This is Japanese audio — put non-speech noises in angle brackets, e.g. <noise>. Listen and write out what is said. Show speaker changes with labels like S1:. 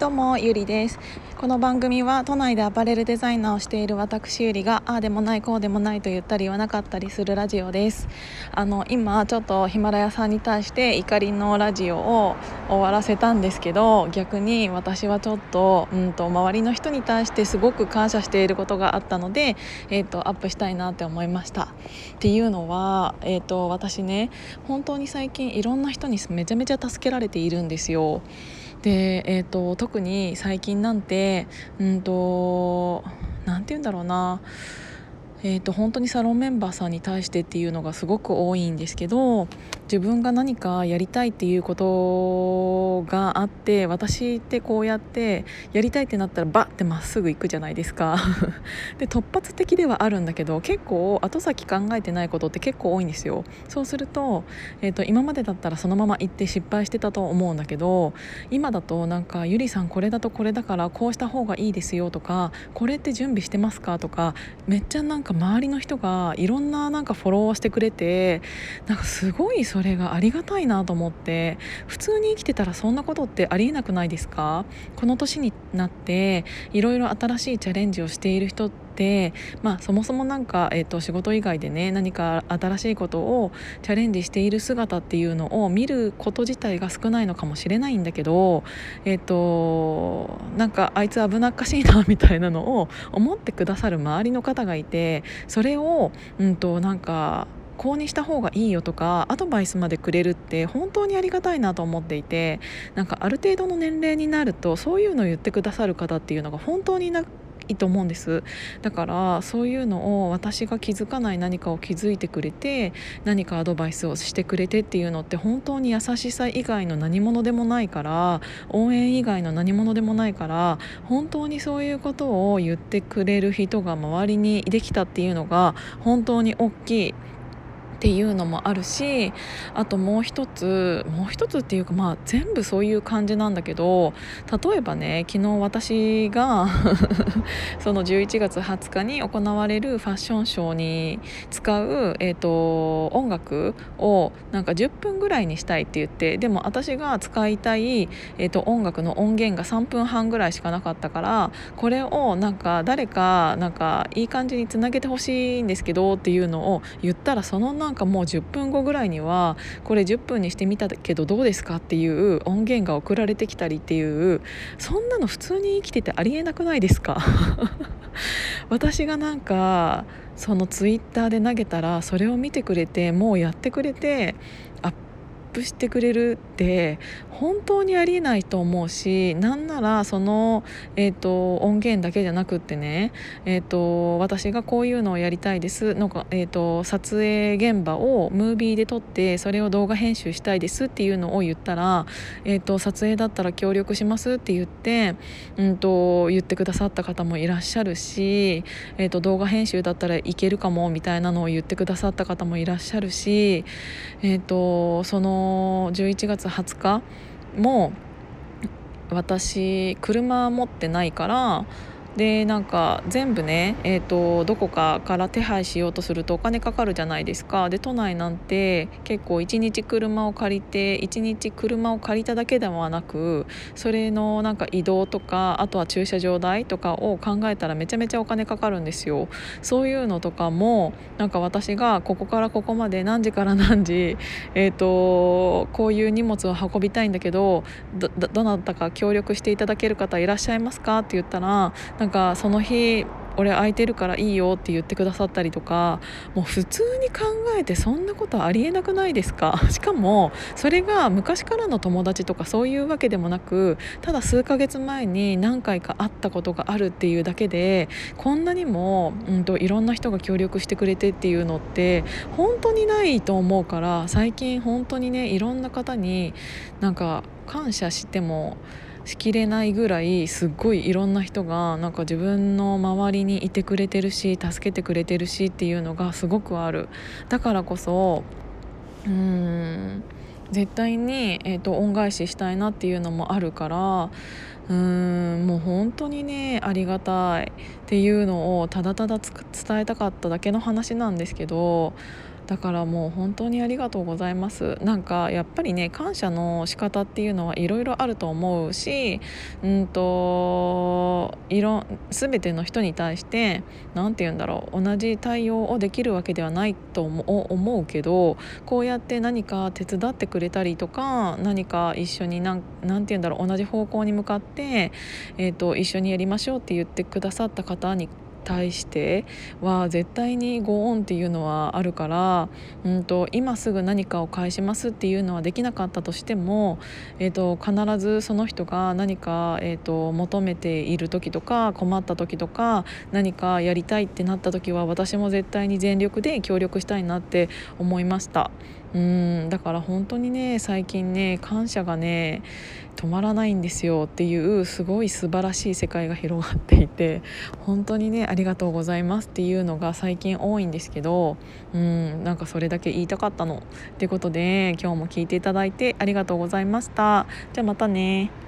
S1: どうもゆりです。この番組は都内でアパレルデザイナーをしている私ゆりがああでもないこうでもないと言ったり言わなかったりするラジオです。あの今ちょっとヒマラヤさんに対して怒りのラジオを終わらせたんですけど逆に私はちょっとうんと周りの人に対してすごく感謝していることがあったのでえ、ー、とアップしたいなって思いました。っていうのはえっ、ー、と私ね本当に最近いろんな人にめちゃめちゃ助けられているんですよ。で、えーと、特に最近なんてうんと何て言うんだろうな。えーと、本当にサロンメンバーさんに対してっていうのがすごく多いんですけど自分が何かやりたいっていうことがあって私ってこうやってやりたいってなったらバッてまっすぐ行くじゃないですか。<laughs> で突発的ではあるんだけど結構後先考えてないことって結構多いんですよ。そうすると,、えーと、今までだったらそのまま行って失敗してたと思うんだけど今だとなんかゆりさんこれだとこれだからこうした方がいいですよとかこれって準備してますかとかめっちゃなんか周りの人がいろんななんかフォローしてくれてなんかすごいそそれがありがたいなと思って普通に生きてたらそんなことってありえなくないですか？この年になっていろいろ新しいチャレンジをしている人って、まあ、そもそも何か、えーと、仕事以外でね何か新しいことをチャレンジしている姿っていうのを見ること自体が少ないのかもしれないんだけど、えーと、なんかあいつ危なっかしいなみたいなのを思ってくださる周りの方がいてそれを、うんとなんかこうにした方がいいよとかアドバイスまでくれるって本当にありがたいなと思っていてなんかある程度の年齢になるとそういうのを言ってくださる方っていうのが本当にないいと思うんです。だからそういうのを私が気づかない何かを気づいてくれて何かアドバイスをしてくれてっていうのって本当に優しさ以外の何者でもないから応援以外の何者でもないから本当にそういうことを言ってくれる人が周りにできたっていうのが本当に大きいっていうのもあるしあともう一つもう一つっていうかまあ全部そういう感じなんだけど例えばね昨日私が <laughs> その11月20日に行われるファッションショーに使う、えーと、音楽をなんか10分ぐらいにしたいって言ってでも私が使いたい、えーと、音楽の音源が3分半ぐらいしかなかったからこれをなんか誰かなんかいい感じにつなげてほしいんですけどっていうのを言ったらそのなんかもう10分後ぐらいにはこれ10分にしてみたけどどうですかっていう音源が送られてきたりっていうそんなの普通に生きててありえなくないですか？<laughs> 私がなんかそのツイッターで投げたらそれを見てくれてもうやってくれてアップしてくれるって本当にありえないと思うしなんならその、えーと、音源だけじゃなくってね、えーと、私がこういうのをやりたいですのか、えーと、撮影現場をムービーで撮ってそれを動画編集したいですっていうのを言ったら、えー、と撮影だったら協力しますって言って、うんと言ってくださった方もいらっしゃるし、えー、と動画編集だったらいけるかもみたいなのを言ってくださった方もいらっしゃるし、えー、とその11月20日も私車持ってないからでなんか全部ね、えーと、どこかから手配しようとするとお金かかるじゃないですか。で都内なんて結構1日車を借りて1日車を借りただけではなくそれのなんか移動とかあとは駐車場代とかを考えたらめちゃめちゃお金かかるんですよ。そういうのとかもなんか私がここからここまで何時から何時、えーと、こういう荷物を運びたいんだけどどなたか協力していただける方いらっしゃいますか？って言ったらなんかその日俺空いてるからいいよって言ってくださったりとかもう普通に考えてそんなことありえなくないですか？<laughs> しかもそれが昔からの友達とかそういうわけでもなくただ数ヶ月前に何回か会ったことがあるっていうだけでこんなにも、うんと、いろんな人が協力してくれてっていうのって本当にないと思うから最近本当にねいろんな方になんか感謝してもしきれないぐらいすっごいいろんな人がなんか自分の周りにいてくれてるし助けてくれてるしっていうのがすごくある。だからこそうん絶対に、えーと、恩返ししたいなっていうのもあるからうーんもう本当にねありがたいっていうのをただただ伝えたかっただけの話なんですけどだからもう本当にありがとうございます。なんかやっぱりね感謝の仕方っていうのはいろいろあると思うしうんといろ全ての人に対して何て言うんだろう同じ対応をできるわけではないと思うけどこうやって何か手伝ってくれたりとか何か一緒に何て言うんだろう同じ方向に向かって、えーと一緒にやりましょうって言ってくださった方に対しては絶対にご恩っていうのはあるから、うんと、今すぐ何かを返しますっていうのはできなかったとしても、えーと、必ずその人が何か、えーと求めている時とか困った時とか何かやりたいってなった時は私も絶対に全力で協力したいなって思いました。うんだから本当にね最近ね感謝がね止まらないんですよっていうすごい素晴らしい世界が広がっていて本当にねありがとうございますっていうのが最近多いんですけどうんなんかそれだけ言いたかったのってことで今日も聞いていただいてありがとうございました。じゃあまたね。